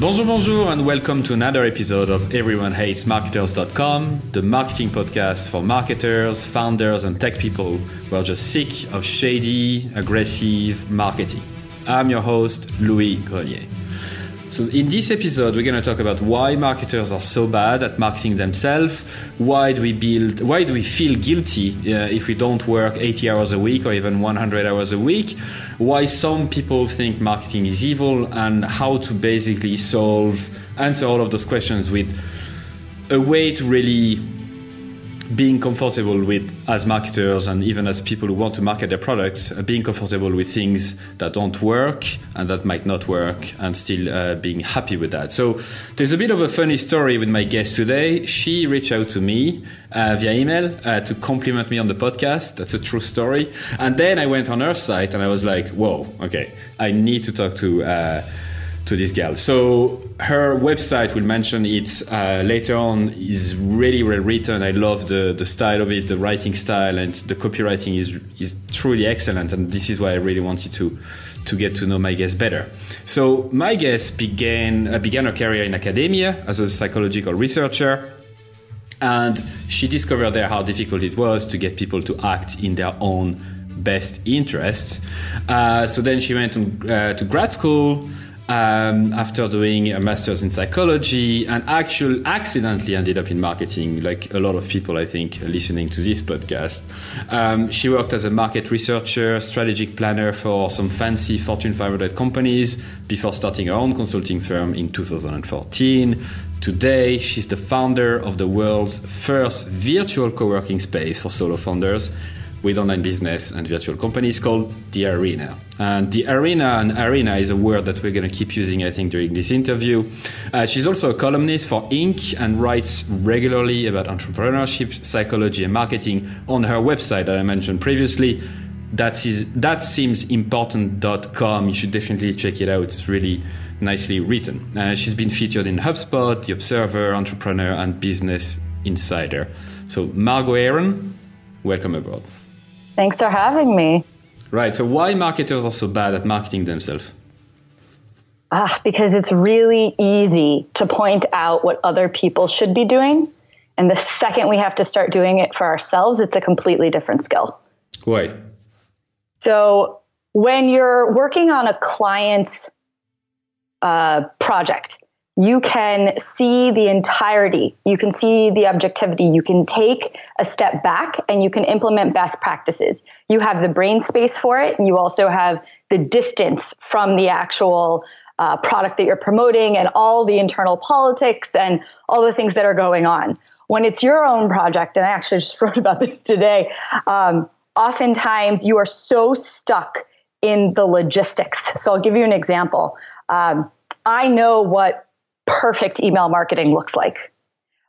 Bonjour, bonjour, and welcome to another episode of Everyone Hates Marketers.com, the marketing podcast for marketers, founders, and tech people who are just sick of shady, aggressive marketing. I'm your host, Louis Grenier. So, in this episode, we're going to talk about why marketers are so bad at marketing themselves. Why do we build? Why do we feel guilty uh, if we don't work 80 hours a week or even 100 hours a week? Why some people think marketing is evil, and how to basically solve answer all of those questions with a way to really being comfortable with as marketers and even as people who want to market their products uh, being comfortable with things that don't work and that might not work and still uh, being happy with that. So there's a bit of a funny story with my guest today. She reached out to me uh, via email uh, to compliment me on the podcast. That's a true story. And then i went on her site and i was like whoa okay. I need to talk to uh, to this gal. So her website we'll mention it uh, later on is really well written. I love the, the style of it, the writing style, and the copywriting is is truly excellent. And this is why I really wanted to to get to know my guest better. So my guest began uh, began her career in academia as a psychological researcher. And she discovered there how difficult it was to get people to act in their own best interests. Uh, so then she went to, uh, to grad school, um, after doing a master's in psychology and actually accidentally ended up in marketing, like a lot of people, I think, listening to this podcast. Um, she worked as a market researcher, strategic planner for some fancy Fortune 500 companies before starting her own consulting firm in 2014. Today, she's the founder of the world's first virtual co working space for solo founders with online business and virtual companies called The Arena. And The Arena and Arena is a word that we're going to keep using, I think, during this interview. Uh, she's also a columnist for Inc. and writes regularly about entrepreneurship, psychology, and marketing on her website that I mentioned previously. That is that seems important.com. You should definitely check it out. It's really nicely written. Uh, she's been featured in HubSpot, The Observer, Entrepreneur, and Business Insider. So, Margo Aron, welcome aboard. Thanks for having me. Right. So, why marketers are so bad at marketing themselves? Ah, because it's really easy to point out what other people should be doing. And the second we have to start doing it for ourselves, it's a completely different skill. Why? So, when you're working on a client's uh, project, you can see the entirety. You can see the objectivity. You can take a step back and you can implement best practices. You have the brain space for it, and you also have the distance from the actual uh, product that you're promoting and all the internal politics and all the things that are going on. When it's your own project, and I actually just wrote about this today, um, oftentimes you are so stuck in the logistics. So I'll give you an example. Um, I know what perfect email marketing looks like.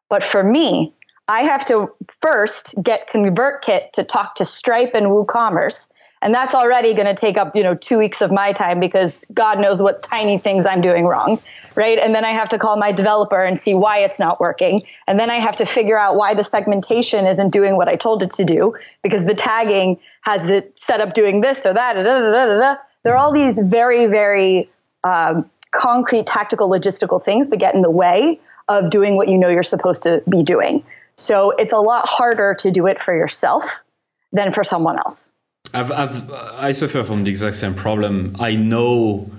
But for me, I have to first get ConvertKit to talk to Stripe and WooCommerce. And that's already going to take up, you know, two weeks of my time because God knows what tiny things I'm doing wrong, right? And then I have to call my developer and see why it's not working. And then I have to figure out why the segmentation isn't doing what I told it to do because the tagging has it set up doing this or that. Da, da, da, there are all these very, very um, concrete tactical logistical things that get in the way of doing what you know you're supposed to be doing. So it's a lot harder to do it for yourself than for someone else. I've, I've, I suffer from the exact same problem. I know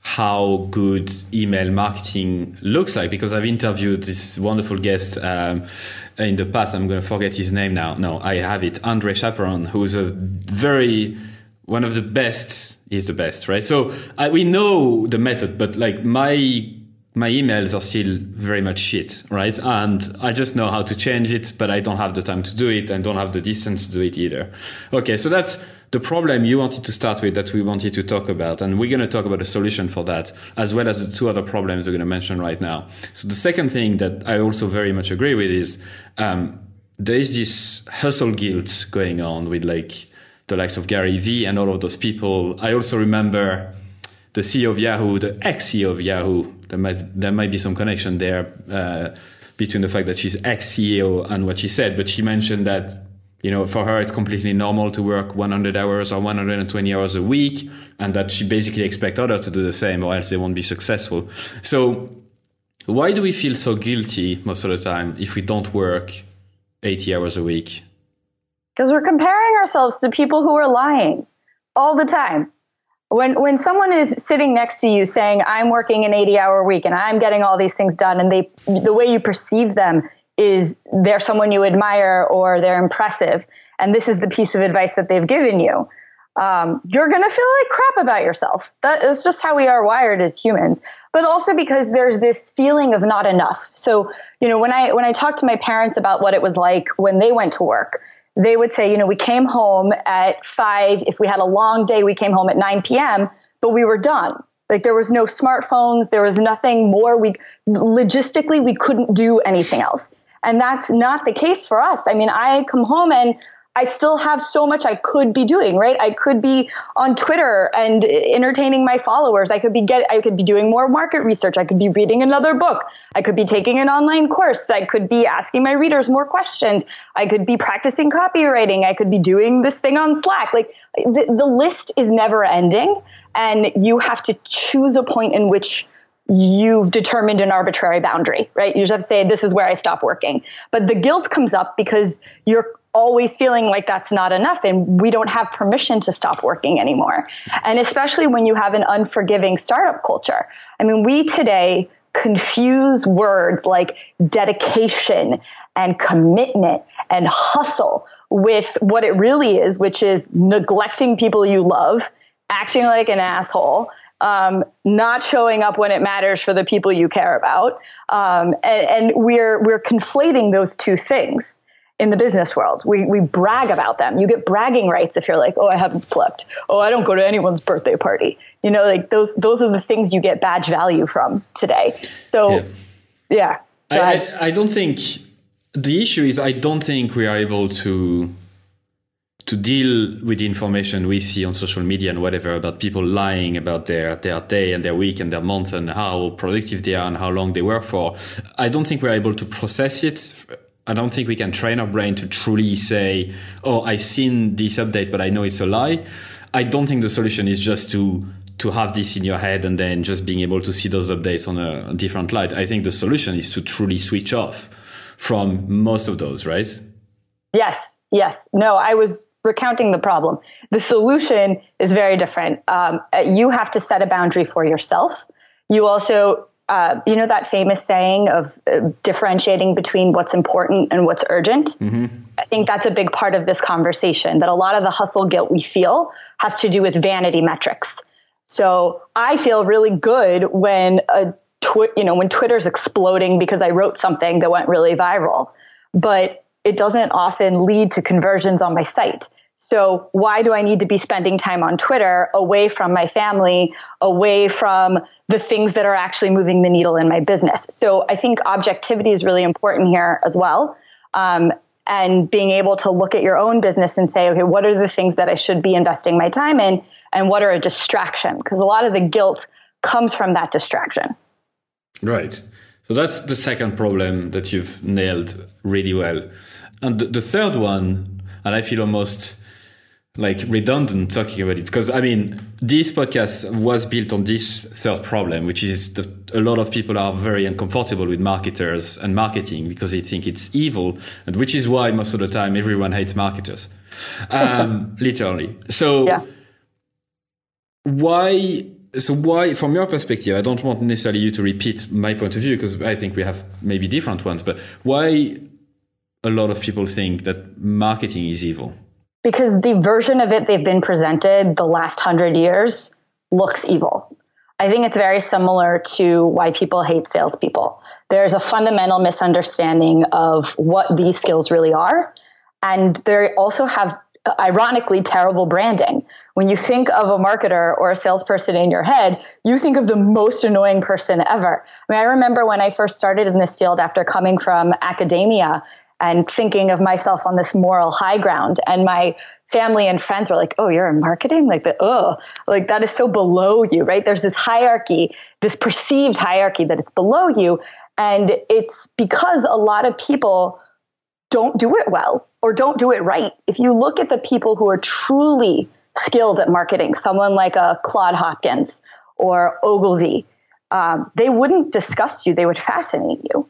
how good email marketing looks like because I've interviewed this wonderful guest um, in the past. I'm going to forget his name now. No, I have it. Andre Chaperon, who's a very one of the best is the best, right? So I, we know the method, but like my my emails are still very much shit, right? And I just know how to change it, but I don't have the time to do it and don't have the distance to do it either. Okay, so that's the problem you wanted to start with that we wanted to talk about. And we're going to talk about a solution for that, as well as the two other problems we're going to mention right now. So the second thing that I also very much agree with is um, there is this hustle guilt going on with like the likes of Gary Vee and all of those people. I also remember the CEO of Yahoo, the ex-CEO of Yahoo. There might there might be some connection there uh, between the fact that she's ex-CEO and what she said. But she mentioned that you know for her it's completely normal to work 100 hours or 120 hours a week, and that she basically expects others to do the same, or else they won't be successful. So Why do we feel so guilty most of the time if we don't work 80 hours a week? Because we're comparing ourselves to people who are lying all the time. When, when someone is sitting next to you saying, I'm working an 80 hour week and I'm getting all these things done, and they, the way you perceive them is they're someone you admire or they're impressive, and this is the piece of advice that they've given you, um, you're going to feel like crap about yourself. That is just how we are wired as humans. But also because there's this feeling of not enough. So, you know, when I when I talked to my parents about what it was like when they went to work, they would say, you know, we came home at five. If we had a long day, we came home at 9 p.m., but we were done. Like there was no smartphones, there was nothing more. We logistically we couldn't do anything else. And that's not the case for us. I mean, I come home and I still have so much I could be doing, right? I could be on Twitter and entertaining my followers. I could be get I could be doing more market research. I could be reading another book. I could be taking an online course. I could be asking my readers more questions. I could be practicing copywriting. I could be doing this thing on Slack. Like the, the list is never ending and you have to choose a point in which you've determined an arbitrary boundary, right? You just have to say, this is where I stop working. But the guilt comes up because you're always feeling like that's not enough and we don't have permission to stop working anymore. And especially when you have an unforgiving startup culture. I mean, we today confuse words like dedication and commitment and hustle with what it really is, which is neglecting people you love, acting like an asshole, um, not showing up when it matters for the people you care about, um, and, and, we're we're conflating those two things in the business world. We, we brag about them. You get bragging rights if you're like, oh, I haven't slept. Oh, I don't go to anyone's birthday party. You know, like those those are the things you get badge value from today. So, yeah, yeah I, I, I don't think the issue is I don't think we are able to to deal with the information we see on social media and whatever about people lying about their, their day and their week and their month and how productive they are and how long they work for. I don't think we're able to process it I don't think we can train our brain to truly say, "Oh, I've seen this update, but I know it's a lie." I don't think the solution is just to to have this in your head and then just being able to see those updates on a, a different light. I think the solution is to truly switch off from most of those, right? Yes, yes. No, I was recounting the problem. The solution is very different. Um, you have to set a boundary for yourself. You also uh, you know that famous saying of uh, differentiating between what's important and what's urgent. Mm-hmm. I think that's a big part of this conversation. That a lot of the hustle guilt we feel has to do with vanity metrics. So I feel really good when a twi- you know when Twitter's exploding because I wrote something that went really viral, but it doesn't often lead to conversions on my site. So why do I need to be spending time on Twitter away from my family, away from the things that are actually moving the needle in my business? So I think objectivity is really important here as well. Um, and being able to look at your own business and say, okay, what are the things that I should be investing my time in and what are a distraction? Because a lot of the guilt comes from that distraction. Right. So that's the second problem that you've nailed really well. And the third one, and I feel almost like redundant talking about it because I mean this podcast was built on this third problem, which is that a lot of people are very uncomfortable with marketers and marketing because they think it's evil, and which is why most of the time everyone hates marketers, um, literally. So yeah. why? So why, from your perspective, I don't want necessarily you to repeat my point of view because I think we have maybe different ones, but why a lot of people think that marketing is evil? because the version of it they've been presented the last hundred years looks evil. I think it's very similar to why people hate salespeople. There's a fundamental misunderstanding of what these skills really are. And they also have, ironically, terrible branding. When you think of a marketer or a salesperson in your head, you think of the most annoying person ever. I mean, I remember when I first started in this field after coming from academia and thinking of myself on this moral high ground. And my family and friends were like, "Oh, you're in marketing? Like oh, like that is so below you, right? There's this hierarchy, this perceived hierarchy that it's below you, and it's because a lot of people don't do it well or don't do it right. If you look at the people who are truly skilled at marketing, someone like a Claude Hopkins or Ogilvy, um, they wouldn't disgust you; they would fascinate you.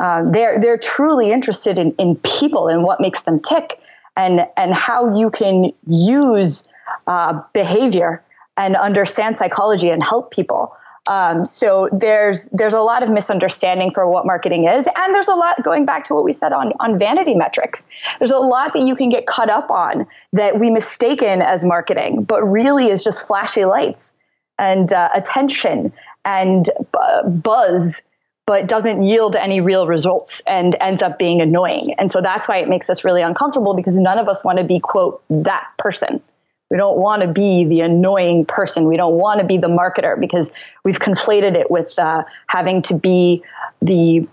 Um, they're they're truly interested in in people and what makes them tick, and and how you can use uh, behavior and understand psychology and help people. Um, so there's there's a lot of misunderstanding for what marketing is, and there's a lot going back to what we said on on vanity metrics. There's a lot that you can get caught up on that we mistaken as marketing, but really is just flashy lights and uh, attention and uh, buzz, but doesn't yield any real results and ends up being annoying. And so that's why it makes us really uncomfortable because none of us want to be quote that person. We don't want to be the annoying person. We don't want to be the marketer because we've conflated it with uh, having to be the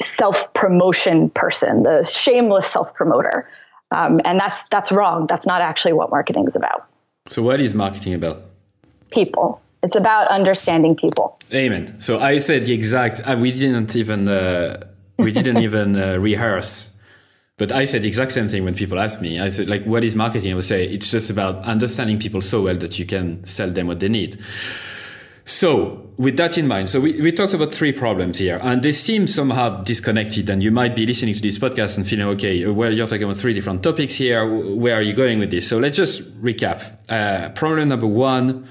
self promotion person, the shameless self promoter. Um, and that's that's wrong. That's not actually what marketing is about. So, what is marketing about? People. It's about understanding people. Amen. So I said the exact. Uh, we didn't even uh, we didn't even uh, rehearse but I said the exact same thing when people ask me. I said, like, what is marketing? I would say it's just about understanding people so well that you can sell them what they need. So, with that in mind, so we, we talked about three problems here, and they seem somehow disconnected. And you might be listening to this podcast and feeling, okay, well, you're talking about three different topics here. Where are you going with this? So, let's just recap. Uh, problem number one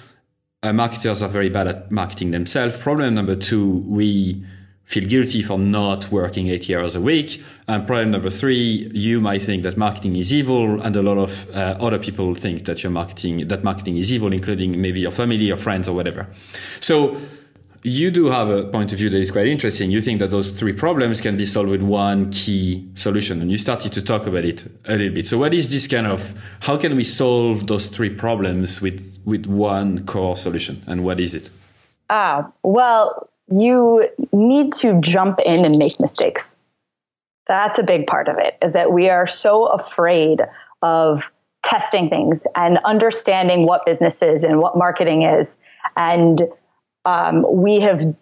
uh, marketers are very bad at marketing themselves. Problem number two, we feel guilty for not working 80 hours a week. And problem number three, you might think that marketing is evil, and a lot of uh, other people think that your marketing that marketing is evil, including maybe your family, your friends, or whatever. So you do have a point of view that is quite interesting. You think that those three problems can be solved with one key solution, and you started to talk about it a little bit. So, what is this kind of? How can we solve those three problems with with one core solution, and what is it? Ah, well, you need to jump in and make mistakes. That's a big part of it, is that we are so afraid of testing things and understanding what business is and what marketing is. And um, we have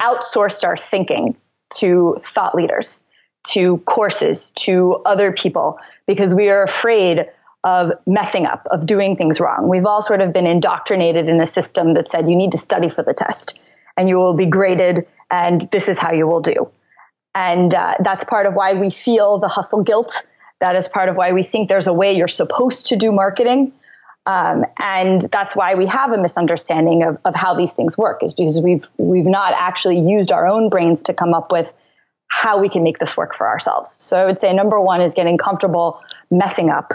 outsourced our thinking to thought leaders, to courses, to other people, because we are afraid of messing up, of doing things wrong. We've all sort of been indoctrinated in a system that said you need to study for the test and you will be graded, and this is how you will do. And uh, that's part of why we feel the hustle guilt. That is part of why we think there's a way you're supposed to do marketing. Um, and that's why we have a misunderstanding of, of how these things work, is because we've we've not actually used our own brains to come up with how we can make this work for ourselves. So I would say number one is getting comfortable messing up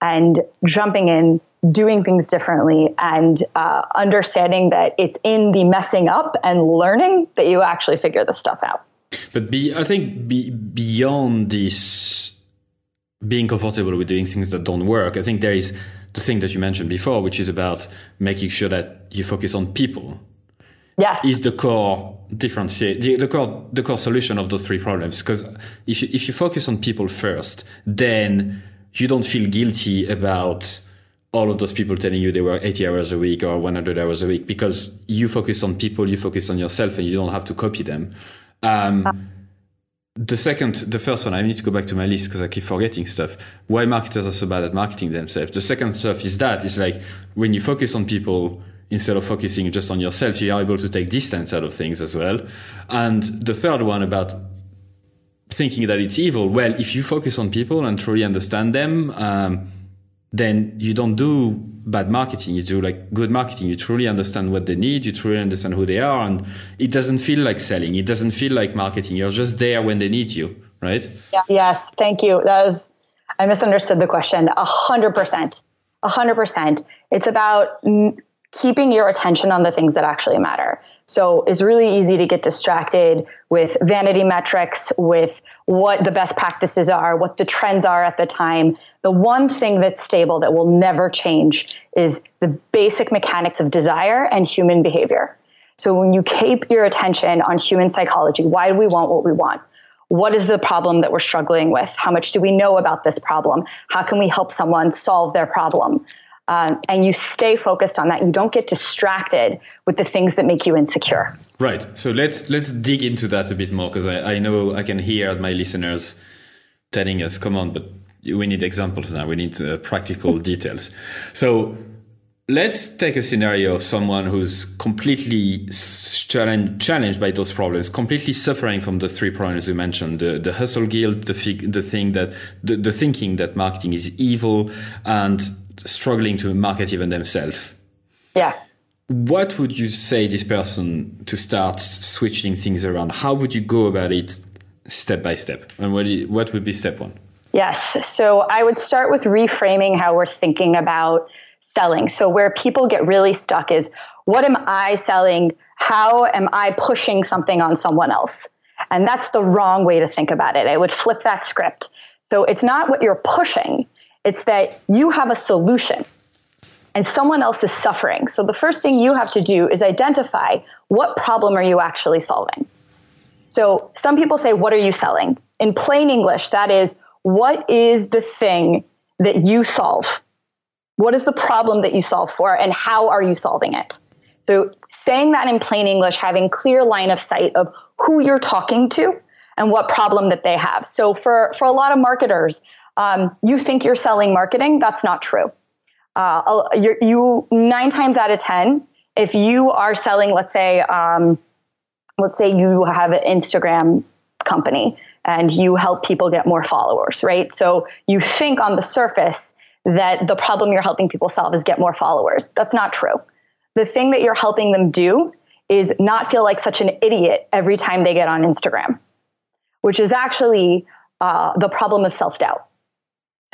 and jumping in, doing things differently and uh, understanding that it's in the messing up and learning that you actually figure this stuff out. But be, I think be, beyond this being comfortable with doing things that don't work, I think there is the thing that you mentioned before, which is about making sure that you focus on people. Yes. Is the core difference the, the core the core solution of those three problems? Because if you, if you focus on people first, then you don't feel guilty about all of those people telling you they were 80 hours a week or 100 hours a week because you focus on people, you focus on yourself, and you don't have to copy them. Um, the second, the first one, I need to go back to my list because I keep forgetting stuff. Why marketers are so bad at marketing themselves. The second stuff is that it's like when you focus on people instead of focusing just on yourself, you are able to take distance out of things as well. And the third one about thinking that it's evil. Well, if you focus on people and truly understand them, um, then you don't do bad marketing. You do like good marketing. You truly understand what they need. You truly understand who they are. And it doesn't feel like selling. It doesn't feel like marketing. You're just there when they need you, right? Yeah. Yes. Thank you. That was, I misunderstood the question. A hundred percent. A hundred percent. It's about keeping your attention on the things that actually matter. So it's really easy to get distracted with vanity metrics, with what the best practices are, what the trends are at the time. The one thing that's stable that will never change is the basic mechanics of desire and human behavior. So when you keep your attention on human psychology, why do we want what we want? What is the problem that we're struggling with? How much do we know about this problem? How can we help someone solve their problem? Um, and you stay focused on that. You don't get distracted with the things that make you insecure. Right. So let's let's dig into that a bit more because I, I know I can hear my listeners telling us, "Come on, but we need examples now. We need uh, practical details." So let's take a scenario of someone who's completely challenged by those problems, completely suffering from the three problems you mentioned: the, the hustle guilt, the, the thing that the, the thinking that marketing is evil, and struggling to market even themselves. Yeah. What would you say this person to start switching things around? How would you go about it step by step? And what, what would be step one? Yes. So I would start with reframing how we're thinking about selling. So where people get really stuck is what am I selling? How am I pushing something on someone else? And that's the wrong way to think about it. I would flip that script. So it's not what you're pushing, it's that you have a solution and someone else is suffering. So the first thing you have to do is identify what problem are you actually solving. So some people say, What are you selling? In plain English, that is, what is the thing that you solve? What is the problem that you solve for, and how are you solving it? So saying that in plain English, having clear line of sight of who you're talking to and what problem that they have. So for, for a lot of marketers, um, you think you're selling marketing. That's not true. Uh, you nine times out of ten, if you are selling, let's say, um, let's say you have an Instagram company and you help people get more followers, right? So you think on the surface that the problem you're helping people solve is get more followers. That's not true. The thing that you're helping them do is not feel like such an idiot every time they get on Instagram, which is actually uh, the problem of self doubt.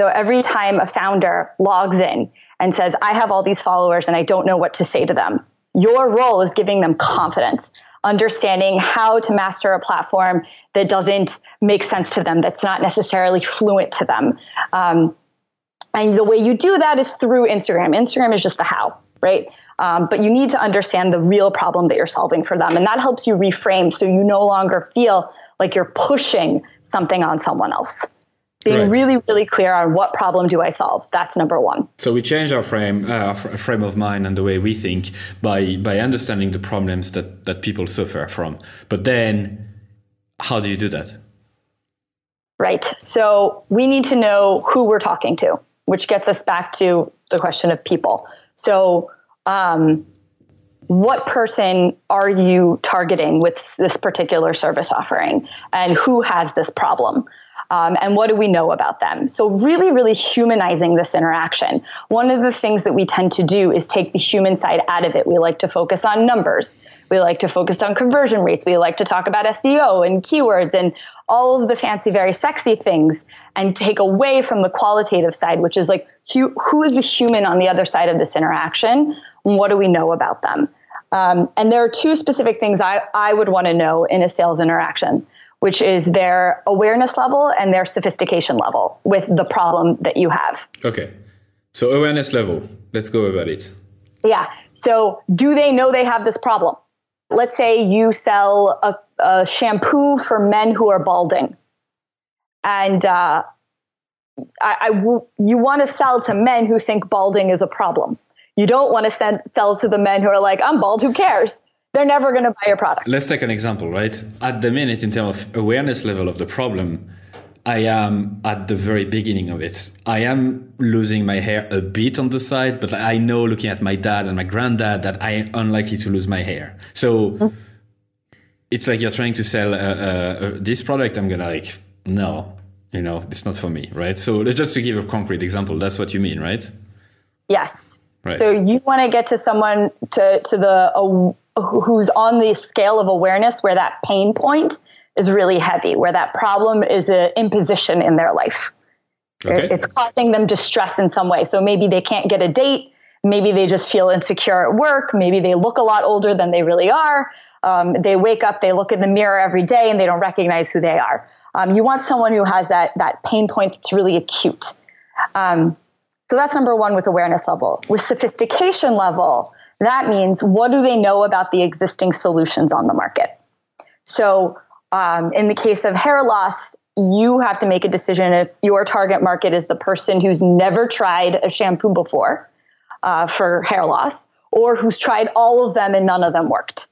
So every time a founder logs in and says, I have all these followers and I don't know what to say to them, your role is giving them confidence, understanding how to master a platform that doesn't make sense to them, that's not necessarily fluent to them. Um, and the way you do that is through Instagram. Instagram is just the how, right? Um, but you need to understand the real problem that you're solving for them. And that helps you reframe so you no longer feel like you're pushing something on someone else being right. really really clear on what problem do i solve. That's number one. So we change our frame uh, our frame of mind and the way we think by by understanding the problems that that people suffer from. But then how do you do that? Right. So we need to know who we're talking to which gets us back to the question of people. So um, what person are you targeting with this particular service offering? And who has this problem um, and what do we know about them? So, really, really humanizing this interaction. One of the things that we tend to do is take the human side out of it. We like to focus on numbers. We like to focus on conversion rates. We like to talk about SEO and keywords and all of the fancy, very sexy things and take away from the qualitative side, which is like, who, who is the human on the other side of this interaction? what do we know about them? Um, and there are two specific things I, I would want to know in a sales interaction which is their awareness level and their sophistication level with the problem that you have. Okay. So, awareness level, let's go about it. Yeah. So, do they know they have this problem? Let's say you sell a, a shampoo for men who are balding. And uh, I, I w- you want to sell to men who think balding is a problem. You don't want to send, sell to the men who are like, I'm bald, who cares? They're never going to buy your product. Let's take an example, right? At the minute, in terms of awareness level of the problem, I am at the very beginning of it. I am losing my hair a bit on the side, but I know looking at my dad and my granddad that I am unlikely to lose my hair. So mm-hmm. it's like you're trying to sell uh, uh, uh, this product. I'm gonna like, no, you know, it's not for me, right? So just to give a concrete example, that's what you mean, right? Yes. Right. So you want to get to someone to to the uh, who's on the scale of awareness where that pain point is really heavy, where that problem is an imposition in their life. Okay. It's causing them distress in some way. So maybe they can't get a date. Maybe they just feel insecure at work. Maybe they look a lot older than they really are. Um, they wake up, they look in the mirror every day, and they don't recognize who they are. Um, you want someone who has that that pain point that's really acute. Um, so that's number one with awareness level. With sophistication level, that means what do they know about the existing solutions on the market? So, um, in the case of hair loss, you have to make a decision if your target market is the person who's never tried a shampoo before uh, for hair loss or who's tried all of them and none of them worked.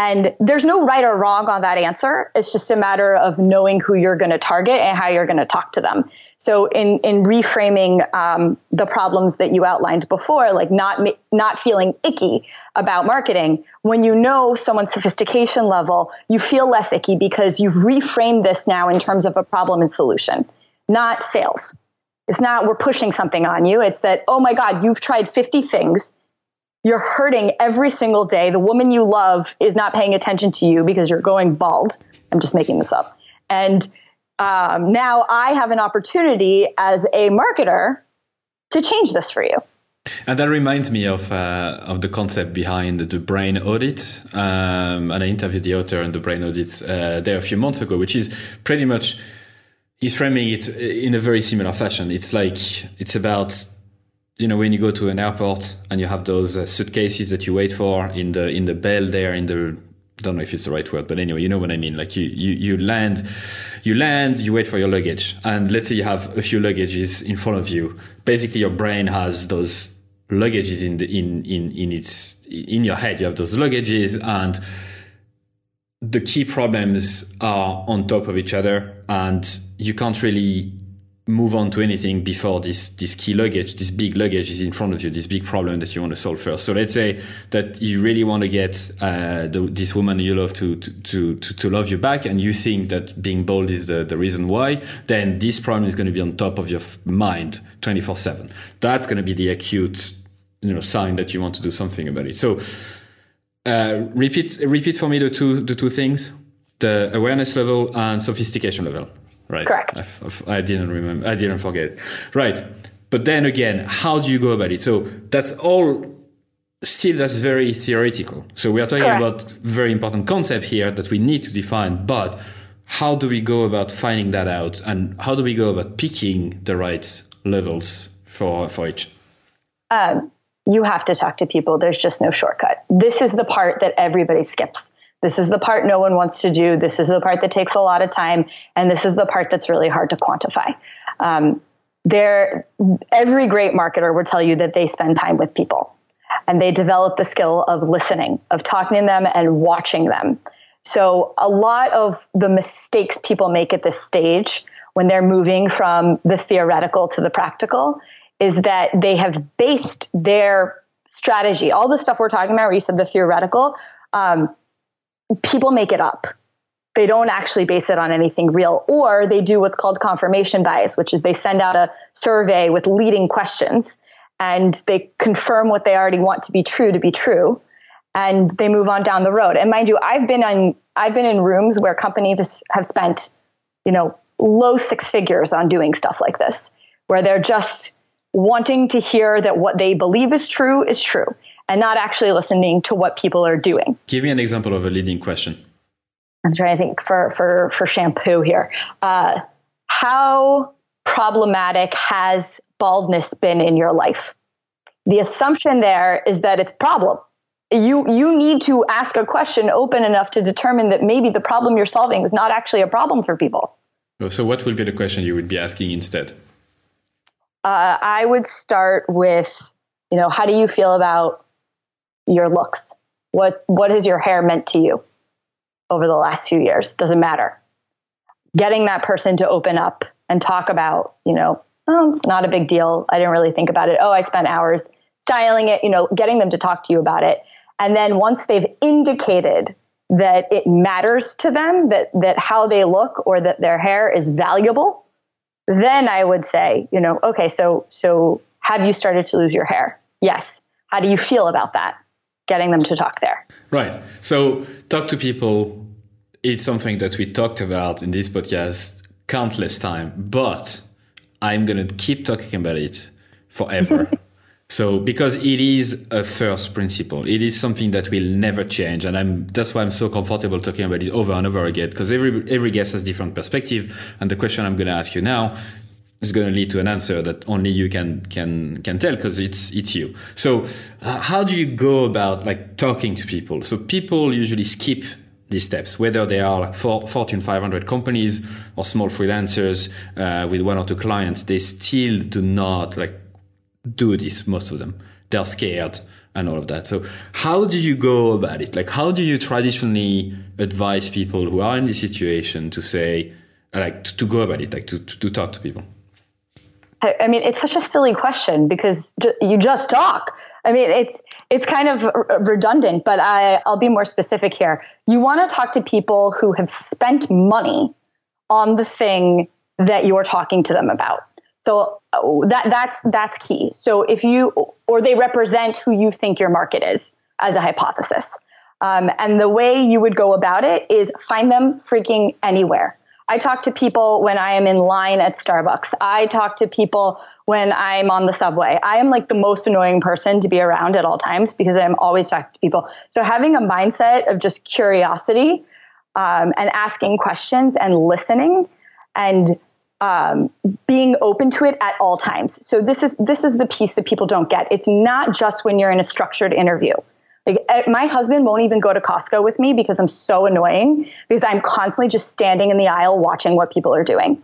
And there's no right or wrong on that answer. It's just a matter of knowing who you're going to target and how you're going to talk to them. So in in reframing um, the problems that you outlined before, like not not feeling icky about marketing, when you know someone's sophistication level, you feel less icky because you've reframed this now in terms of a problem and solution, not sales. It's not we're pushing something on you. It's that oh my god, you've tried 50 things you're hurting every single day. The woman you love is not paying attention to you because you're going bald. I'm just making this up. And um, now I have an opportunity as a marketer to change this for you. And that reminds me of uh, of the concept behind the brain audit. Um, and I interviewed the author on the brain audit uh, there a few months ago, which is pretty much he's framing it in a very similar fashion. It's like it's about you know when you go to an airport and you have those uh, suitcases that you wait for in the in the bell there in the don't know if it's the right word but anyway you know what i mean. Like you you, you land you land you wait for your luggage. And let's say you have a few luggages in front of you. Basically your brain has those luggages in the in in in its in your head. You have those luggages and the key problems are on top of each other and you can't really move on to anything before this this key luggage, this big luggage is in front of you, this big problem that you want to solve first. So let's say that you really want to get uh, the, this woman you love to, to, to, to love you back, and you think that being bold is the, the reason why, then this problem is going to be on top of your mind 24 7. That's going to be the acute you know, sign that you want to do something about it. So uh, repeat, repeat for me the two, the two things the awareness level and sophistication level. Right. Correct. I, I didn't remember. I didn't forget. Right. But then again, how do you go about it? So that's all still that's very theoretical. So we are talking Correct. about very important concept here that we need to define, but how do we go about finding that out and how do we go about picking the right levels for for each? Um, you have to talk to people. There's just no shortcut. This is the part that everybody skips. This is the part no one wants to do. This is the part that takes a lot of time. And this is the part that's really hard to quantify. Um, there, every great marketer will tell you that they spend time with people and they develop the skill of listening, of talking to them and watching them. So, a lot of the mistakes people make at this stage when they're moving from the theoretical to the practical is that they have based their strategy, all the stuff we're talking about, where you said the theoretical, um, people make it up. They don't actually base it on anything real, or they do what's called confirmation bias, which is they send out a survey with leading questions and they confirm what they already want to be true to be true and they move on down the road. And mind you, I've been on I've been in rooms where companies have spent, you know, low six figures on doing stuff like this, where they're just wanting to hear that what they believe is true is true and not actually listening to what people are doing. Give me an example of a leading question. I'm trying to think for for for shampoo here. Uh, how problematic has baldness been in your life? The assumption there is that it's a problem. You you need to ask a question open enough to determine that maybe the problem you're solving is not actually a problem for people. So, what would be the question you would be asking instead? Uh, I would start with, you know, how do you feel about your looks. What what has your hair meant to you over the last few years? Doesn't matter. Getting that person to open up and talk about, you know, oh, it's not a big deal. I didn't really think about it. Oh, I spent hours styling it, you know, getting them to talk to you about it. And then once they've indicated that it matters to them, that that how they look or that their hair is valuable, then I would say, you know, okay, so so have you started to lose your hair? Yes. How do you feel about that? Getting them to talk there. Right. So, talk to people is something that we talked about in this podcast countless time, but I'm going to keep talking about it forever. so, because it is a first principle, it is something that will never change, and I'm that's why I'm so comfortable talking about it over and over again because every every guest has different perspective, and the question I'm going to ask you now is going to lead to an answer that only you can can can tell because it's it's you. So uh, how do you go about like talking to people? So people usually skip these steps, whether they are like for, Fortune 500 companies or small freelancers uh, with one or two clients, they still do not like do this. Most of them they're scared and all of that. So how do you go about it? Like, how do you traditionally advise people who are in this situation to say, like, to, to go about it, like to, to, to talk to people? I mean, it's such a silly question because you just talk. I mean, it's it's kind of redundant, but I, I'll be more specific here. You want to talk to people who have spent money on the thing that you're talking to them about. So uh, that that's that's key. So if you or they represent who you think your market is as a hypothesis. Um, and the way you would go about it is find them freaking anywhere. I talk to people when I am in line at Starbucks. I talk to people when I'm on the subway. I am like the most annoying person to be around at all times because I'm always talking to people. So having a mindset of just curiosity um, and asking questions and listening and um, being open to it at all times. So this is this is the piece that people don't get. It's not just when you're in a structured interview. Like eh, my husband won't even go to Costco with me because I'm so annoying because I'm constantly just standing in the aisle watching what people are doing.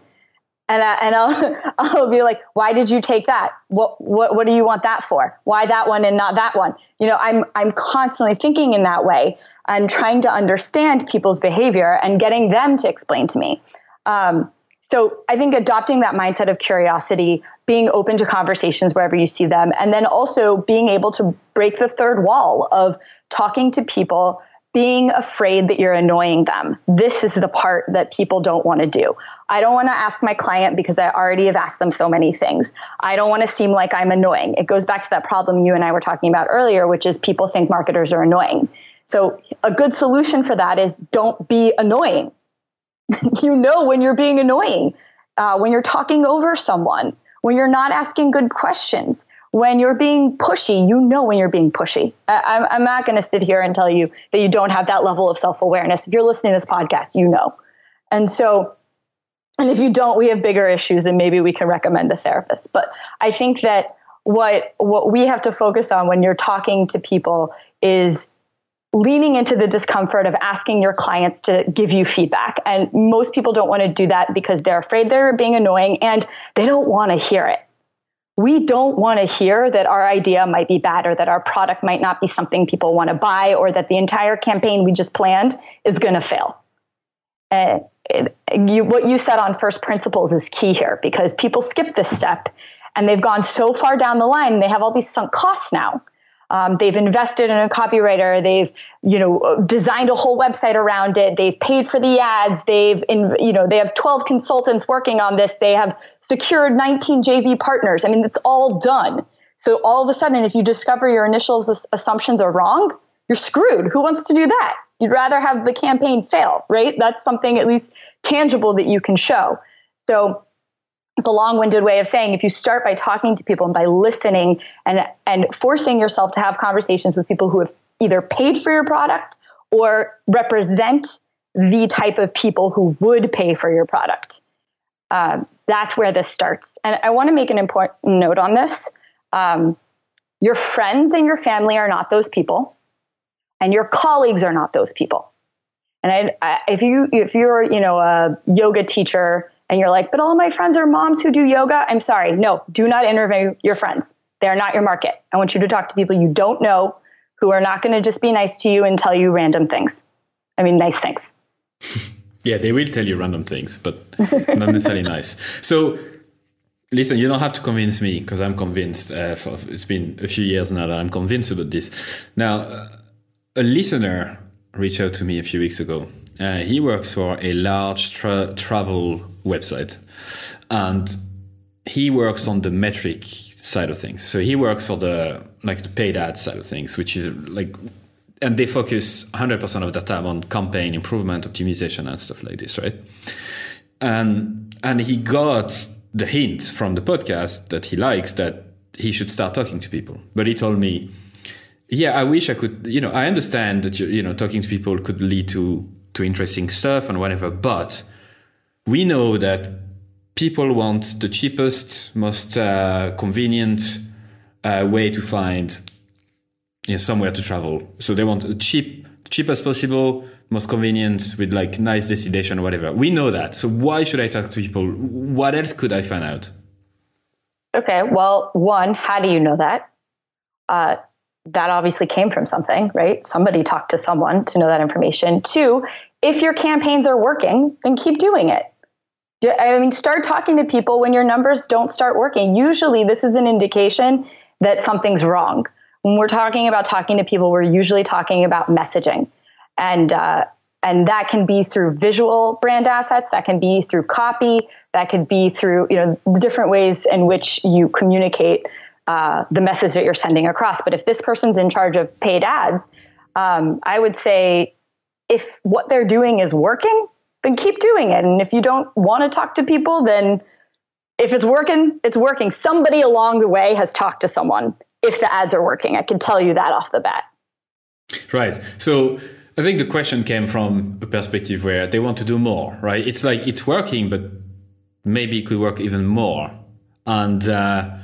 And, I, and I'll, I'll be like, why did you take that? What, what, what do you want that for? Why that one and not that one? You know, I'm, I'm constantly thinking in that way and trying to understand people's behavior and getting them to explain to me. Um, so I think adopting that mindset of curiosity, being open to conversations wherever you see them, and then also being able to break the third wall of talking to people, being afraid that you're annoying them. This is the part that people don't want to do. I don't want to ask my client because I already have asked them so many things. I don't want to seem like I'm annoying. It goes back to that problem you and I were talking about earlier, which is people think marketers are annoying. So a good solution for that is don't be annoying you know when you're being annoying, uh, when you're talking over someone, when you're not asking good questions, when you're being pushy, you know when you're being pushy. I, I'm not going to sit here and tell you that you don't have that level of self awareness. If you're listening to this podcast, you know. And so, and if you don't, we have bigger issues and maybe we can recommend a therapist. But I think that what what we have to focus on when you're talking to people is leaning into the discomfort of asking your clients to give you feedback. And most people don't want to do that because they're afraid they're being annoying and they don't want to hear it. We don't want to hear that our idea might be bad or that our product might not be something people want to buy or that the entire campaign we just planned is going to fail. And it, you, what you said on first principles is key here because people skip this step and they've gone so far down the line and they have all these sunk costs now um, they've invested in a copywriter. They've, you know, designed a whole website around it. They've paid for the ads. They've, in, you know, they have 12 consultants working on this. They have secured 19 JV partners. I mean, it's all done. So all of a sudden, if you discover your initial assumptions are wrong, you're screwed. Who wants to do that? You'd rather have the campaign fail, right? That's something at least tangible that you can show. So it's a long-winded way of saying if you start by talking to people and by listening and and forcing yourself to have conversations with people who have either paid for your product or represent the type of people who would pay for your product. Um, that's where this starts. And i want to make an important note on this. Um, your friends and your family are not those people and your colleagues are not those people. And I, I, if you if you're you know a yoga teacher and you're like, but all my friends are moms who do yoga. I'm sorry. No, do not interview your friends. They are not your market. I want you to talk to people you don't know who are not going to just be nice to you and tell you random things. I mean, nice things. yeah, they will tell you random things, but not necessarily nice. So, listen, you don't have to convince me because I'm convinced. Uh, for, it's been a few years now that I'm convinced about this. Now, uh, a listener reached out to me a few weeks ago. Uh, he works for a large tra- travel website. And he works on the metric side of things. So he works for the like the paid ad side of things, which is like and they focus 100% of their time on campaign improvement, optimization and stuff like this, right? And and he got the hint from the podcast that he likes that he should start talking to people. But he told me, yeah, I wish I could, you know, I understand that you, you know, talking to people could lead to to interesting stuff and whatever, but we know that people want the cheapest, most uh, convenient uh, way to find you know, somewhere to travel. So they want a cheap, cheapest possible, most convenient with like nice destination or whatever. We know that. So why should I talk to people? What else could I find out? Okay. Well, one, how do you know that? Uh, that obviously came from something, right? Somebody talked to someone to know that information. Two, if your campaigns are working, then keep doing it. I mean, start talking to people when your numbers don't start working. Usually, this is an indication that something's wrong. When we're talking about talking to people, we're usually talking about messaging, and uh, and that can be through visual brand assets, that can be through copy, that could be through you know different ways in which you communicate uh, the message that you're sending across. But if this person's in charge of paid ads, um, I would say if what they're doing is working, then keep doing it. And if you don't want to talk to people, then if it's working, it's working. Somebody along the way has talked to someone if the ads are working. I can tell you that off the bat. Right. So I think the question came from a perspective where they want to do more, right? It's like it's working, but maybe it could work even more. And uh,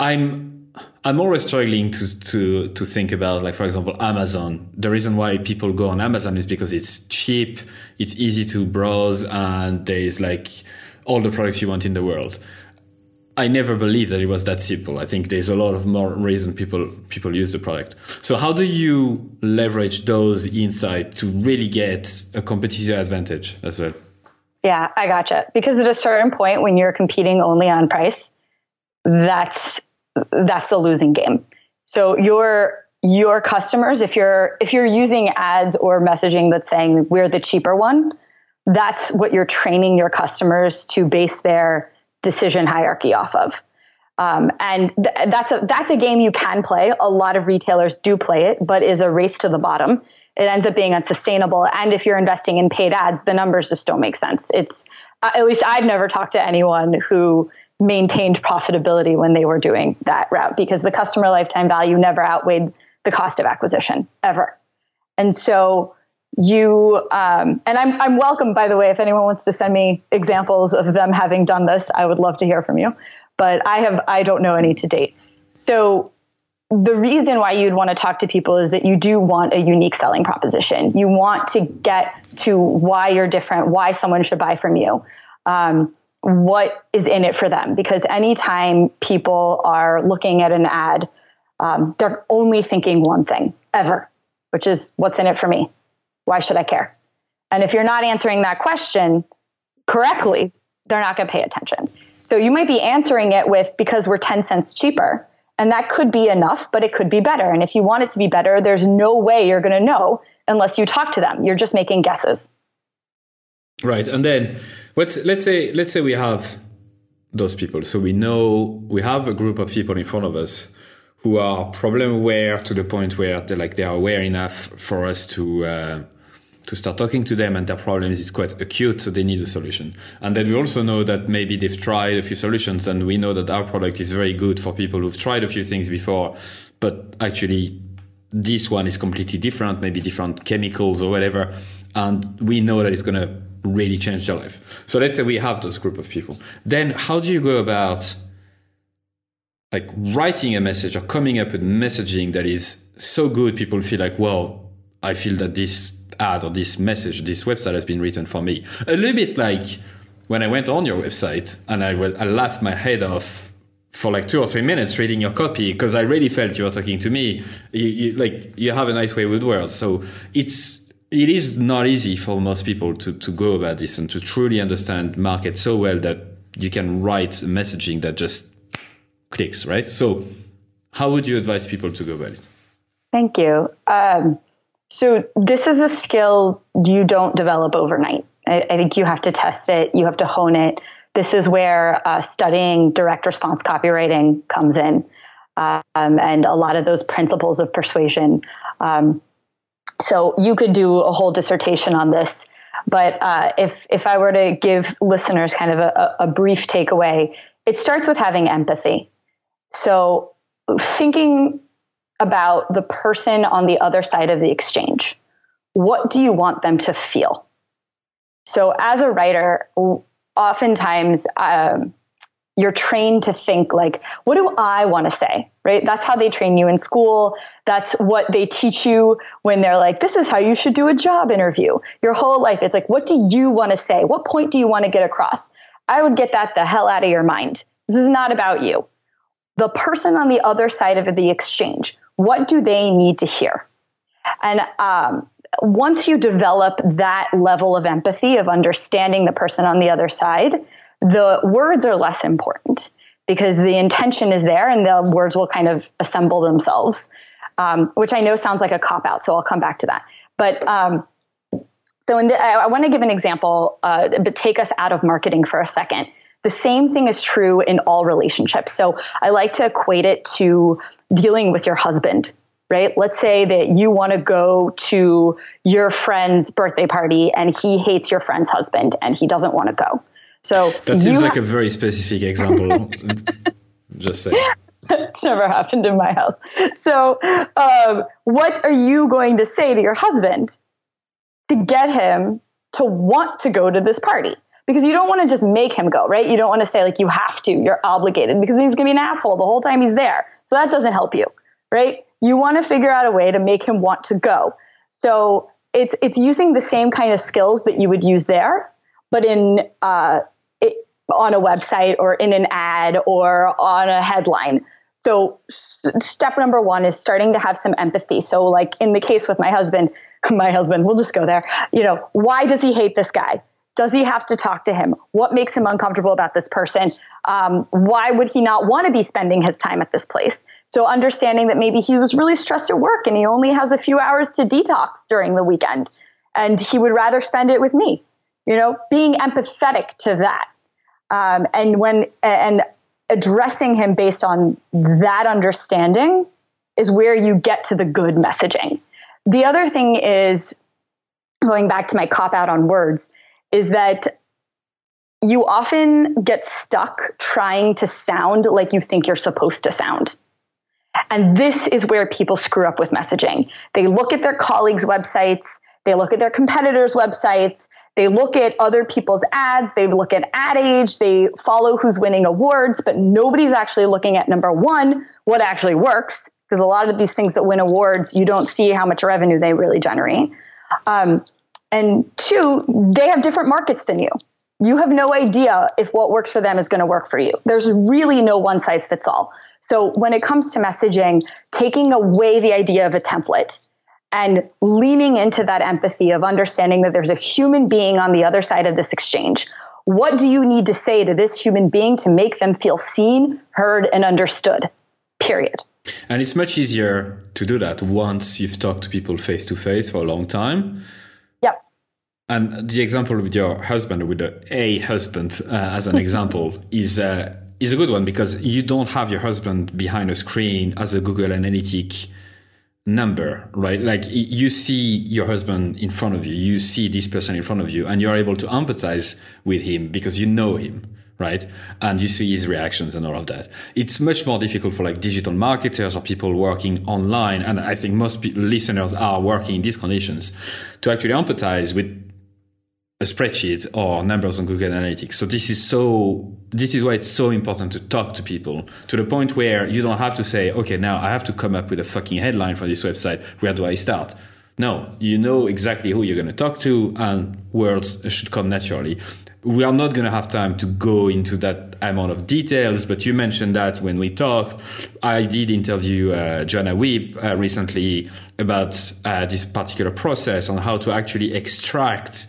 I'm I'm always struggling to to to think about like for example Amazon. The reason why people go on Amazon is because it's cheap, it's easy to browse, and there is like all the products you want in the world. I never believed that it was that simple. I think there's a lot of more reason people people use the product. So how do you leverage those insights to really get a competitive advantage as well? Yeah, I gotcha. Because at a certain point when you're competing only on price, that's that's a losing game. So your your customers, if you're if you're using ads or messaging that's saying we're the cheaper one, that's what you're training your customers to base their decision hierarchy off of. Um, and th- that's a that's a game you can play. A lot of retailers do play it, but is a race to the bottom. It ends up being unsustainable. And if you're investing in paid ads, the numbers just don't make sense. It's uh, at least I've never talked to anyone who maintained profitability when they were doing that route because the customer lifetime value never outweighed the cost of acquisition ever. And so you um, and I'm I'm welcome by the way if anyone wants to send me examples of them having done this I would love to hear from you. But I have I don't know any to date. So the reason why you'd want to talk to people is that you do want a unique selling proposition. You want to get to why you're different why someone should buy from you. Um, what is in it for them. Because anytime people are looking at an ad um, they're only thinking one thing ever which is what's in it for me. Why should i care? And if you're not answering that question correctly they're not going to pay attention. So you might be answering it with because we're 10 cents cheaper. And that could be enough but it could be better. And if you want it to be better there's no way you're going to know unless you talk to them. You're just making guesses. Right. And then let's let's say let's say we have those people. So we know we have a group of people in front of us who are problem aware to the point where they like they are aware enough for us to uh, to start talking to them and their problem is quite acute so they need a solution and then we also know that maybe they've tried a few solutions and we know that our product is very good for people who've tried a few things before but actually this one is completely different maybe different chemicals or whatever and we know that it's going to really change their life. So let's say we have those group of people. Then how do you go about like writing a message or coming up with messaging that is so good people feel like, well, I feel that this ad or this message, this website has been written for me. A little bit like when I went on your website and I, I laughed my head off for like two or three minutes reading your copy because I really felt you were talking to me. You, you, like you have a nice way with words. So it's it is not easy for most people to, to go about this and to truly understand market so well that you can write messaging that just clicks, right? So, how would you advise people to go about it? Thank you. Um, so, this is a skill you don't develop overnight. I, I, think you have to test it, you have to hone it. This is where uh, studying direct response copywriting comes in. Um, and a lot of those principles of persuasion. Um, so you could do a whole dissertation on this. But uh, if if I were to give listeners kind of a, a brief takeaway, it starts with having empathy. So thinking about the person on the other side of the exchange. What do you want them to feel? So as a writer, oftentimes um, you're trained to think like, what do I want to say? Right? That's how they train you in school. That's what they teach you when they're like, this is how you should do a job interview. Your whole life, it's like, what do you want to say? What point do you want to get across? I would get that the hell out of your mind. This is not about you. the person on the other side of the exchange, what do they need to hear? And um, once you develop that level of empathy, of understanding the person on the other side, the words are less important because the intention is there and the words will kind of assemble themselves, um, which I know sounds like a cop out. So I'll come back to that. But um, so the, I, I want to give an example, uh, but take us out of marketing for a second. The same thing is true in all relationships. So I like to equate it to dealing with your husband right? Let's say that you want to go to your friend's birthday party and he hates your friend's husband and he doesn't want to go. So that seems like ha- a very specific example. Just say. It's never happened in my house. So, um, what are you going to say to your husband to get him to want to go to this party? Because you don't want to just make him go, right? You don't want to say, like, you have to, you're obligated, because he's going to be an asshole the whole time he's there. So that doesn't help you, right? You want to figure out a way to make him want to go. So it's it's using the same kind of skills that you would use there, but in uh, it, on a website or in an ad or on a headline. So step number one is starting to have some empathy. So like in the case with my husband, my husband, we'll just go there. You know, why does he hate this guy? Does he have to talk to him? What makes him uncomfortable about this person? Um, why would he not want to be spending his time at this place? So understanding that maybe he was really stressed at work and he only has a few hours to detox during the weekend and he would rather spend it with me. You know, being empathetic to that. Um, and when and addressing him based on that understanding is where you get to the good messaging. The other thing is going back to my cop out on words is that you often get stuck trying to sound like you think you're supposed to sound. And this is where people screw up with messaging. They look at their colleagues' websites, they look at their competitors' websites, they look at other people's ads, they look at ad age, they follow who's winning awards, but nobody's actually looking at number one, what actually works, because a lot of these things that win awards, you don't see how much revenue they really generate. Um, and two, they have different markets than you. You have no idea if what works for them is going to work for you. There's really no one size fits all. So when it comes to messaging, taking away the idea of a template and leaning into that empathy of understanding that there's a human being on the other side of this exchange. What do you need to say to this human being to make them feel seen, heard, and understood? Period. And it's much easier to do that once you've talked to people face to face for a long time. Yep. And the example with your husband, with the a husband uh, as an example, is uh, is a good one because you don't have your husband behind a screen as a Google Analytic number, right? Like you see your husband in front of you, you see this person in front of you, and you're able to empathize with him because you know him, right? And you see his reactions and all of that. It's much more difficult for like digital marketers or people working online. And I think most listeners are working in these conditions to actually empathize with a spreadsheet or numbers on Google Analytics. So this is so, this is why it's so important to talk to people to the point where you don't have to say, okay, now I have to come up with a fucking headline for this website. Where do I start? No, you know exactly who you're going to talk to and words should come naturally. We are not going to have time to go into that amount of details, but you mentioned that when we talked. I did interview uh, Joanna Wiebe uh, recently about uh, this particular process on how to actually extract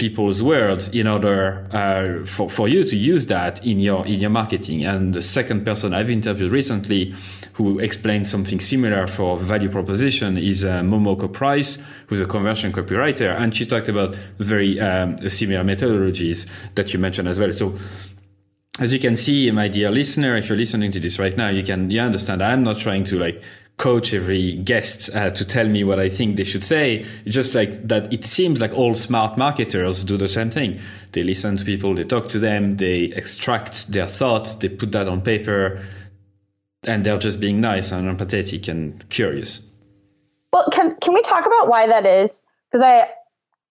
people's words in order uh, for, for you to use that in your in your marketing. And the second person i've interviewed recently who explained something similar for value proposition is uh, momoko price who's a conversion copywriter. And she talked about very um, similar methodologies that you mentioned as well. So as you can see my dear listener if you're listening to this right now you can you understand i'm not trying to like coach every guest uh, to tell me what I think they should say. just like that, it seems like all smart marketers do the same thing. They listen to people, they talk to them, they extract their thoughts, they put that on paper, and they're just being nice and empathetic and curious. Well, can can we talk about why that is? Because I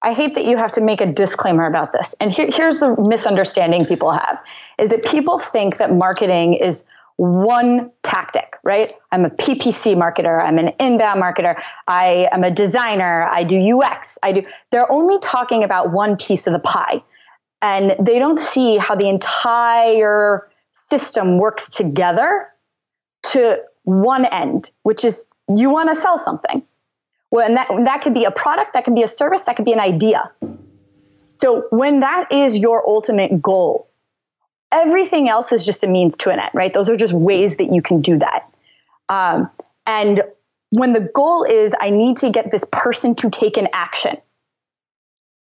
I hate that you have to make a disclaimer about this. And here, here's the misunderstanding people have: is that people think that marketing is one tactic, right? I'm a PPC marketer. I'm an inbound marketer. I am a designer. I do UX. I do, they're only talking about one piece of the pie and they don't see how the entire system works together to one end, which is you want to sell something. Well, and that, that could be a product, that can be a service, that could be an idea. So when that is your ultimate goal, everything else is just a means to an end, right? Those are just ways that you can do that. Um, and when the goal is, I need to get this person to take an action,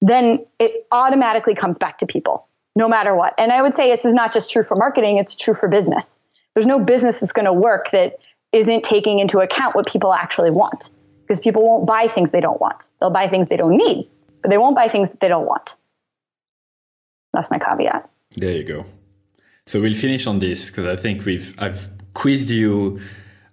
then it automatically comes back to people, no matter what. And I would say this is not just true for marketing, it's true for business. There's no business that's going to work that isn't taking into account what people actually want because people won't buy things they don't want. They'll buy things they don't need, but they won't buy things that they don't want. That's my caveat. There you go. So we'll finish on this because I think we've I've quizzed you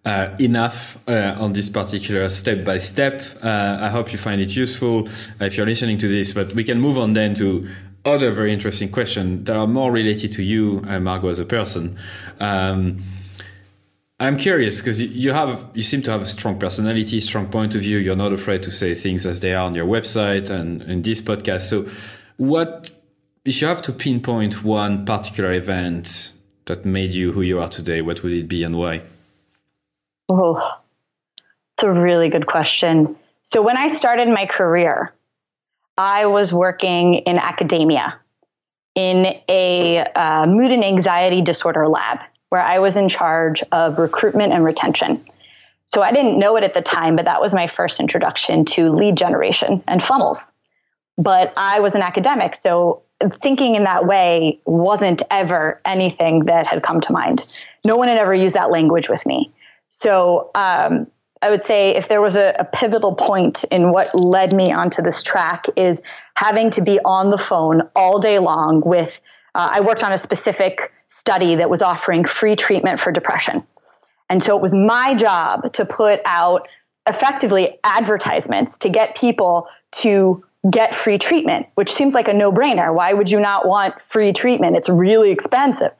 uh, enough uh, on this particular step by step. Uh, I hope you find it useful uh, if you're listening to this. But we can move on then to other very interesting questions that are more related to you, uh, Margo, as a person. Um, I'm curious because you have you seem to have a strong personality, strong point of view. You're not afraid to say things as they are on your website and in this podcast. So, what if you have to pinpoint one particular event that made you who you are today? What would it be and why? Oh, it's a really good question. So, when I started my career, I was working in academia in a uh, mood and anxiety disorder lab where I was in charge of recruitment and retention. So I didn't know it at the time, but that was my first introduction to lead generation and funnels. But I was an academic, so thinking in that way wasn't ever anything that had come to mind. No one had ever used that language with me. So um, I would say if there was a, a, pivotal point in what led me onto this track is having to be on the phone all day long with. Uh, I worked on a specific study that was offering free treatment for depression. And so it was my job to put out effectively advertisements to get people to get free treatment, which seems like a no brainer. Why would you not want free treatment? It's really expensive.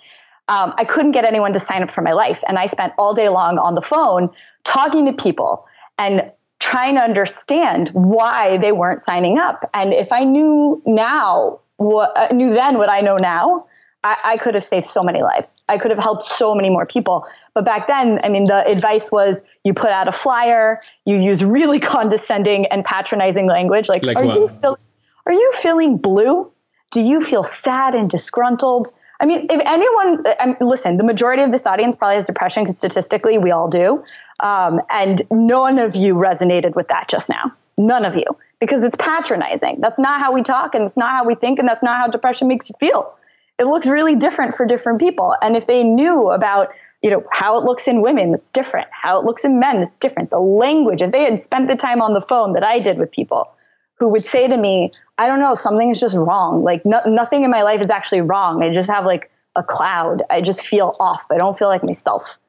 Um, I couldn't get anyone to sign up for my life. And I spent all day long on the phone talking to people and trying to understand why they weren't signing up. And if I knew now what uh, knew then what I know now, I, I, could have saved so many lives. I could have helped so many more people. But back then, I mean, the advice was you put out a flyer, you use really condescending and patronizing language, like, like are what? you feeling, are you feeling blue? Do you feel sad and disgruntled? I mean, if anyone, I mean, listen, the majority of this audience probably has depression because statistically we all do. Um, and none of you resonated with that just now. None of you, because it's patronizing. That's not how we talk and it's not how we think and that's not how depression makes you feel it looks really different for different people. And if they knew about, you know, how it looks in women, it's different. How it looks in men, it's different. The language, if they had spent the time on the phone that I did with people who would say to me, I don't know, something is just wrong. Like no, nothing in my life is actually wrong. I just have like a cloud. I just feel off. I don't feel like myself.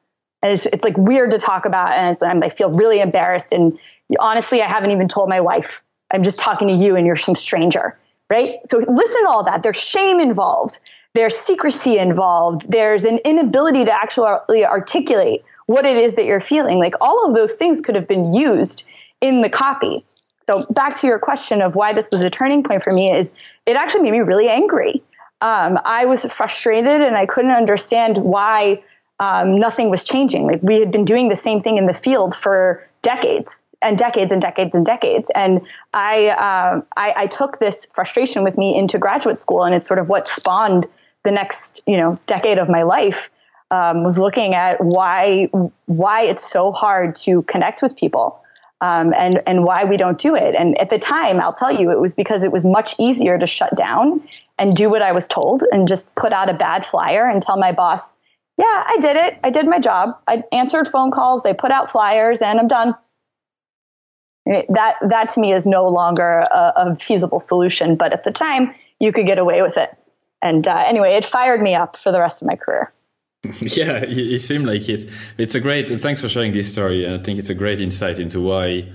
And it's, it's like weird to talk about. And I feel really embarrassed. And honestly, I haven't even told my wife. I'm just talking to you and you're some stranger right? So listen to all that. There's shame involved there's secrecy involved, there's an inability to actually articulate what it is that you're feeling. Like all of those things could have been used in the copy. So back to your question of why this was a turning point for me is it actually made me really angry. Um, I was frustrated and I couldn't understand why um, nothing was changing. Like we had been doing the same thing in the field for decades and decades and decades and decades. And I, uh, I, I took this frustration with me into graduate school, and it's sort of what spawned the next you know decade of my life um, was looking at why why it's so hard to connect with people um, and and why we don't do it. And at the time, I'll tell you, it was because it was much easier to shut down and do what I was told and just put out a bad flyer and tell my boss, "Yeah, I did it. I did my job. I answered phone calls. They put out flyers, and I'm done." That that to me is no longer a, a feasible solution. But at the time, you could get away with it. And uh, anyway, it fired me up for the rest of my career. yeah, it, seemed like it. It's a great. Thanks for sharing this story. And I think it's a great insight into why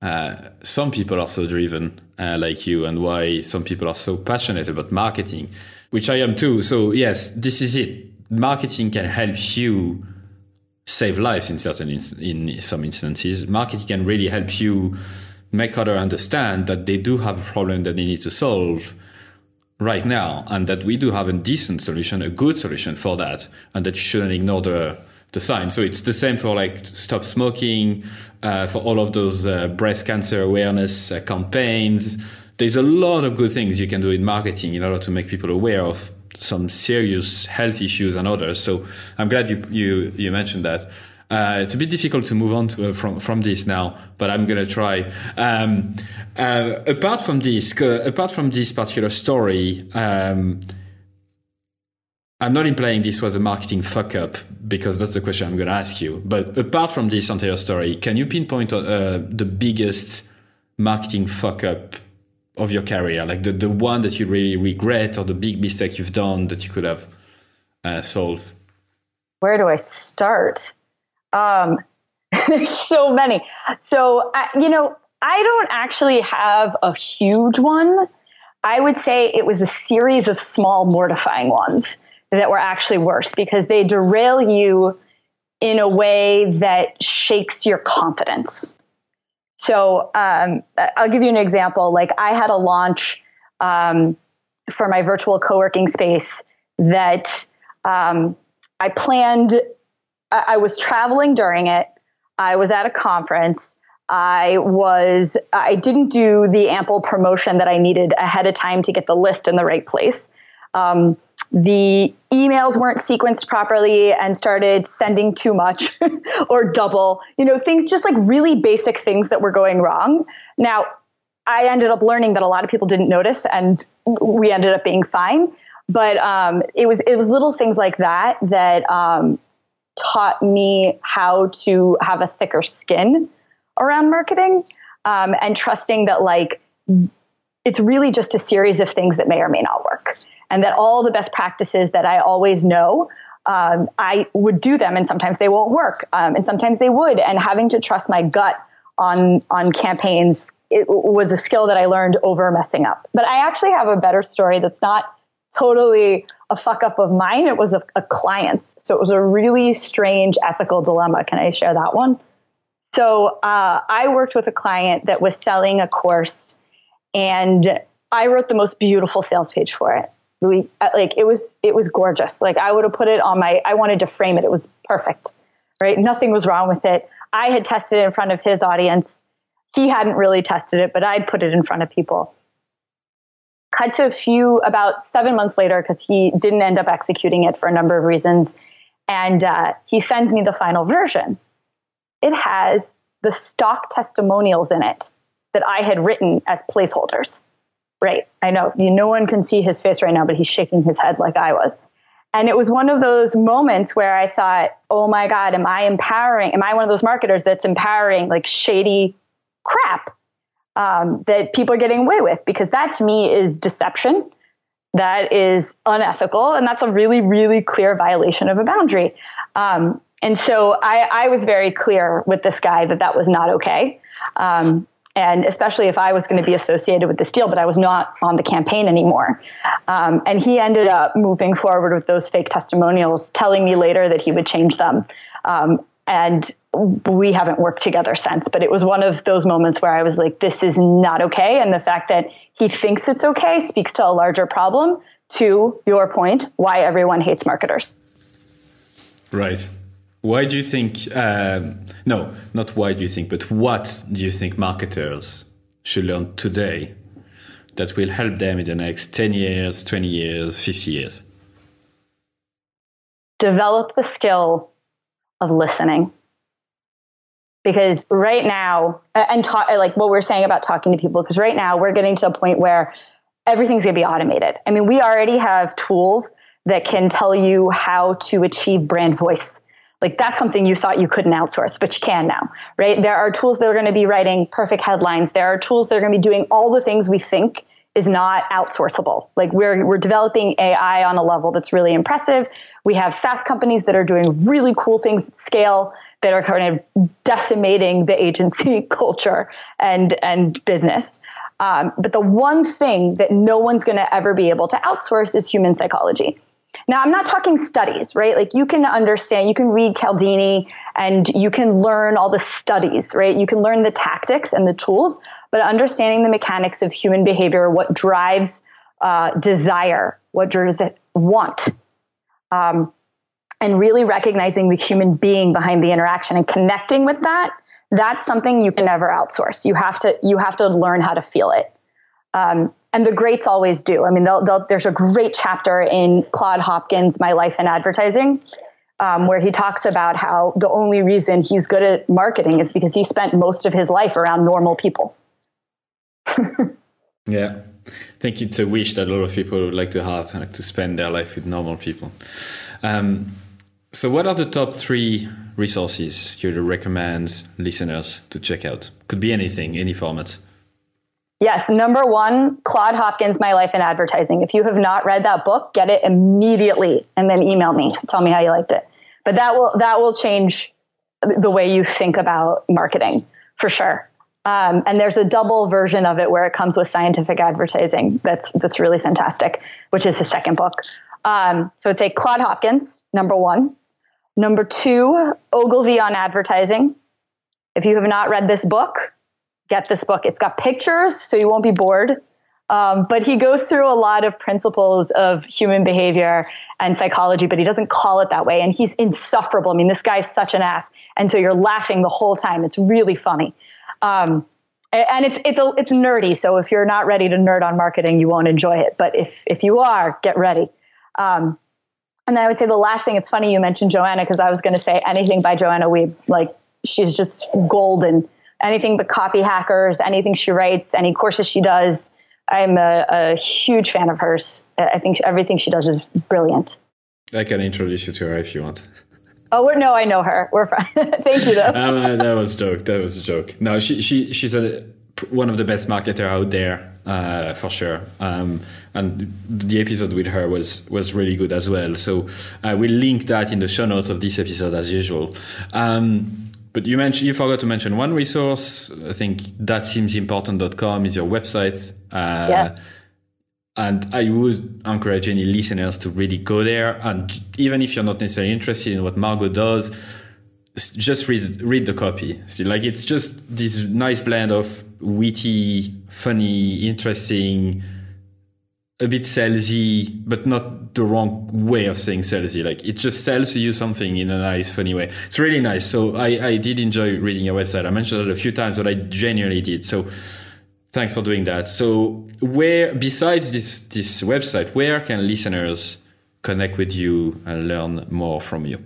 uh, some people are so driven uh, like you, and why some people are so passionate about marketing, which I am too. So yes, this is it. Marketing can help you save lives in certain in some instances. Marketing can really help you make others understand that they do have a problem that they need to solve right now and that we do have a decent solution, a good solution for that, and that you shouldn't ignore the the sign. So it's the same for like stop smoking, uh, for all of those uh, breast cancer awareness uh, campaigns. There's a lot of good things you can do in marketing in order to make people aware of some serious health issues and others. So I'm glad you you, you mentioned that. Uh, it's a bit difficult to move on to, uh, from from this now, but I'm gonna try. Um, uh, apart from this, apart from this particular story, um, I'm not implying this was a marketing fuck up because that's the question I'm gonna ask you. But apart from this entire story, can you pinpoint uh, the biggest marketing fuck up of your career, like the the one that you really regret or the big mistake you've done that you could have uh, solved? Where do I start? Um, there's so many. So, uh, you know, I don't actually have a huge one. I would say it was a series of small, mortifying ones that were actually worse because they derail you in a way that shakes your confidence. So, um, I'll give you an example. Like, I had a launch um, for my virtual co working space that um, I planned I was traveling during it. I was at a conference. I was I didn't do the ample promotion that I needed ahead of time to get the list in the right place. Um, the emails weren't sequenced properly and started sending too much or double. You know, things just like really basic things that were going wrong. Now, I ended up learning that a lot of people didn't notice, and we ended up being fine. But um, it was it was little things like that that um, taught me how to have a thicker skin around marketing um, and trusting that like it's really just a series of things that may or may not work and that all the best practices that i always know um, i would do them and sometimes they won't work um, and sometimes they would and having to trust my gut on on campaigns it was a skill that i learned over messing up. But i actually have a better story that's not totally a fuck up of mine. It was a, a client's. So it was a really strange ethical dilemma. Can I share that one? So uh, I worked with a client that was selling a course, and I wrote the most beautiful sales page for it. We uh, like it was it was gorgeous. Like I would have put it on my. I wanted to frame it. It was perfect, right? Nothing was wrong with it. I had tested it in front of his audience. He hadn't really tested it, but I'd put it in front of people cut to a few about seven months later because he didn't end up executing it for a number of reasons. And uh, he sends me the final version. It has the stock testimonials in it that I had written as placeholders. Right. I know no one can see his face right now, but he's shaking his head like I was. And it was one of those moments where I thought, oh my God, am I empowering? Am I one of those marketers that's empowering like shady crap? Um, that people are getting away with because that to me is deception. That is unethical and that's a really really clear violation of a boundary. Um, and so I, I, was very clear with this guy that that was not okay. Um, and especially if i was going to be associated with this deal but i was not on the campaign anymore. Um, and he ended up moving forward with those fake testimonials telling me later that he would change them. Um, and we haven't worked together since but it was one of those moments where i was like this is not okay. And the fact that he thinks it's okay speaks to a larger problem. To your point why everyone hates marketers. Right. Why do you think um, no not why do you think but what do you think marketers should learn today that will help them in the next 10 years 20 years 50 years? Develop the skill of listening. Because right now, and talk, uh, like what we're saying about talking to people, because right now we're getting to a point where everything's going to be automated. I mean, we already have tools that can tell you how to achieve brand voice. Like that's something you thought you couldn't outsource, but you can now, right? There are tools that are going to be writing perfect headlines. There are tools that are going to be doing all the things we think is not outsourceable. Like we're we're developing AI on a level that's really impressive. We have SaaS companies that are doing really cool things at scale that are kind of decimating the agency culture and and business. Um, but the one thing that no one's going to ever be able to outsource is human psychology. Now, I'm not talking studies, right? Like you can understand, you can read Cialdini and you can learn all the studies, right? You can learn the tactics and the tools, but understanding the mechanics of human behavior, what drives uh, desire, what drives want. Um, and really recognizing the human being behind the interaction and connecting with that that's something you can never outsource. You have to you have to learn how to feel it. Um, and the greats always do. I mean they'll, they'll, there's a great chapter in claude hopkins my life in advertising um, where he talks about how the only reason he's good at marketing is because he spent most of his life around normal people yeah I think it's a wish that a lot of people would like to have, like to spend their life with normal people. Um, so, what are the top three resources you would recommend listeners to check out? Could be anything, any format. Yes, number one, Claude Hopkins, My Life in Advertising. If you have not read that book, get it immediately and then email me. Tell me how you liked it. But that will that will change the way you think about marketing for sure. Um, and there's a double version of it where it comes with scientific advertising. That's that's really fantastic, which is his second book. Um, so it's a Claude Hopkins, number one. Number two, Ogilvy on advertising. If you have not read this book, get this book. It's got pictures, so you won't be bored. Um, but he goes through a lot of principles of human behavior and psychology, but he doesn't call it that way. And he's insufferable. I mean, this guy's such an ass. And so you're laughing the whole time. It's really funny. Um, and it's it's a, it's nerdy. So if you're not ready to nerd on marketing, you won't enjoy it. But if if you are, get ready. Um, and I would say the last thing. It's funny you mentioned Joanna because I was going to say anything by Joanna Wiebe. Like she's just golden. Anything but copy hackers, anything she writes, any courses she does. I'm a, a huge fan of hers. I think everything she does is brilliant. I can introduce you to her if you want. Oh, we're, no, I know her. We're fine. Thank you, though. um, that was a joke. That was a joke. No, she she she's a one of the best marketer out there uh, for sure. Um, and the episode with her was was really good as well. So I will link that in the show notes of this episode as usual. Um, but you mentioned you forgot to mention one resource. I think that seems important.com is your website. Uh, yes and I would encourage any listeners to really go there. And even if you're not necessarily interested in what Margo does, just read read the copy. See, like it's just this nice blend of witty, funny, interesting, a bit salesy, but not the wrong way of saying salesy. Like it just sells you something in a nice, funny way. It's really nice. So I, I did enjoy reading your website. I mentioned it a few times, but I genuinely did. So Thanks for doing that. So, where besides this this website, where can listeners connect with you and learn more from you?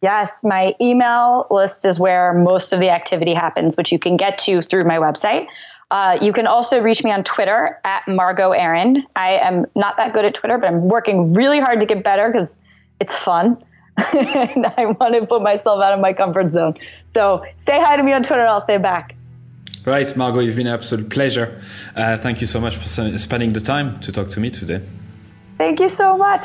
Yes, my email list is where most of the activity happens, which you can get to through my website. Uh, you can also reach me on Twitter at Margo Aron. I am not that good at Twitter, but I'm working really hard to get better because it's fun. and I want to put myself out of my comfort zone. So say hi to me on Twitter, I'll say back. Right, Margo, you've been an absolute pleasure. Uh, thank you so much for spending the time to talk to me today. Thank you so much.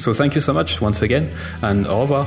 So thank you so much once again, and au revoir.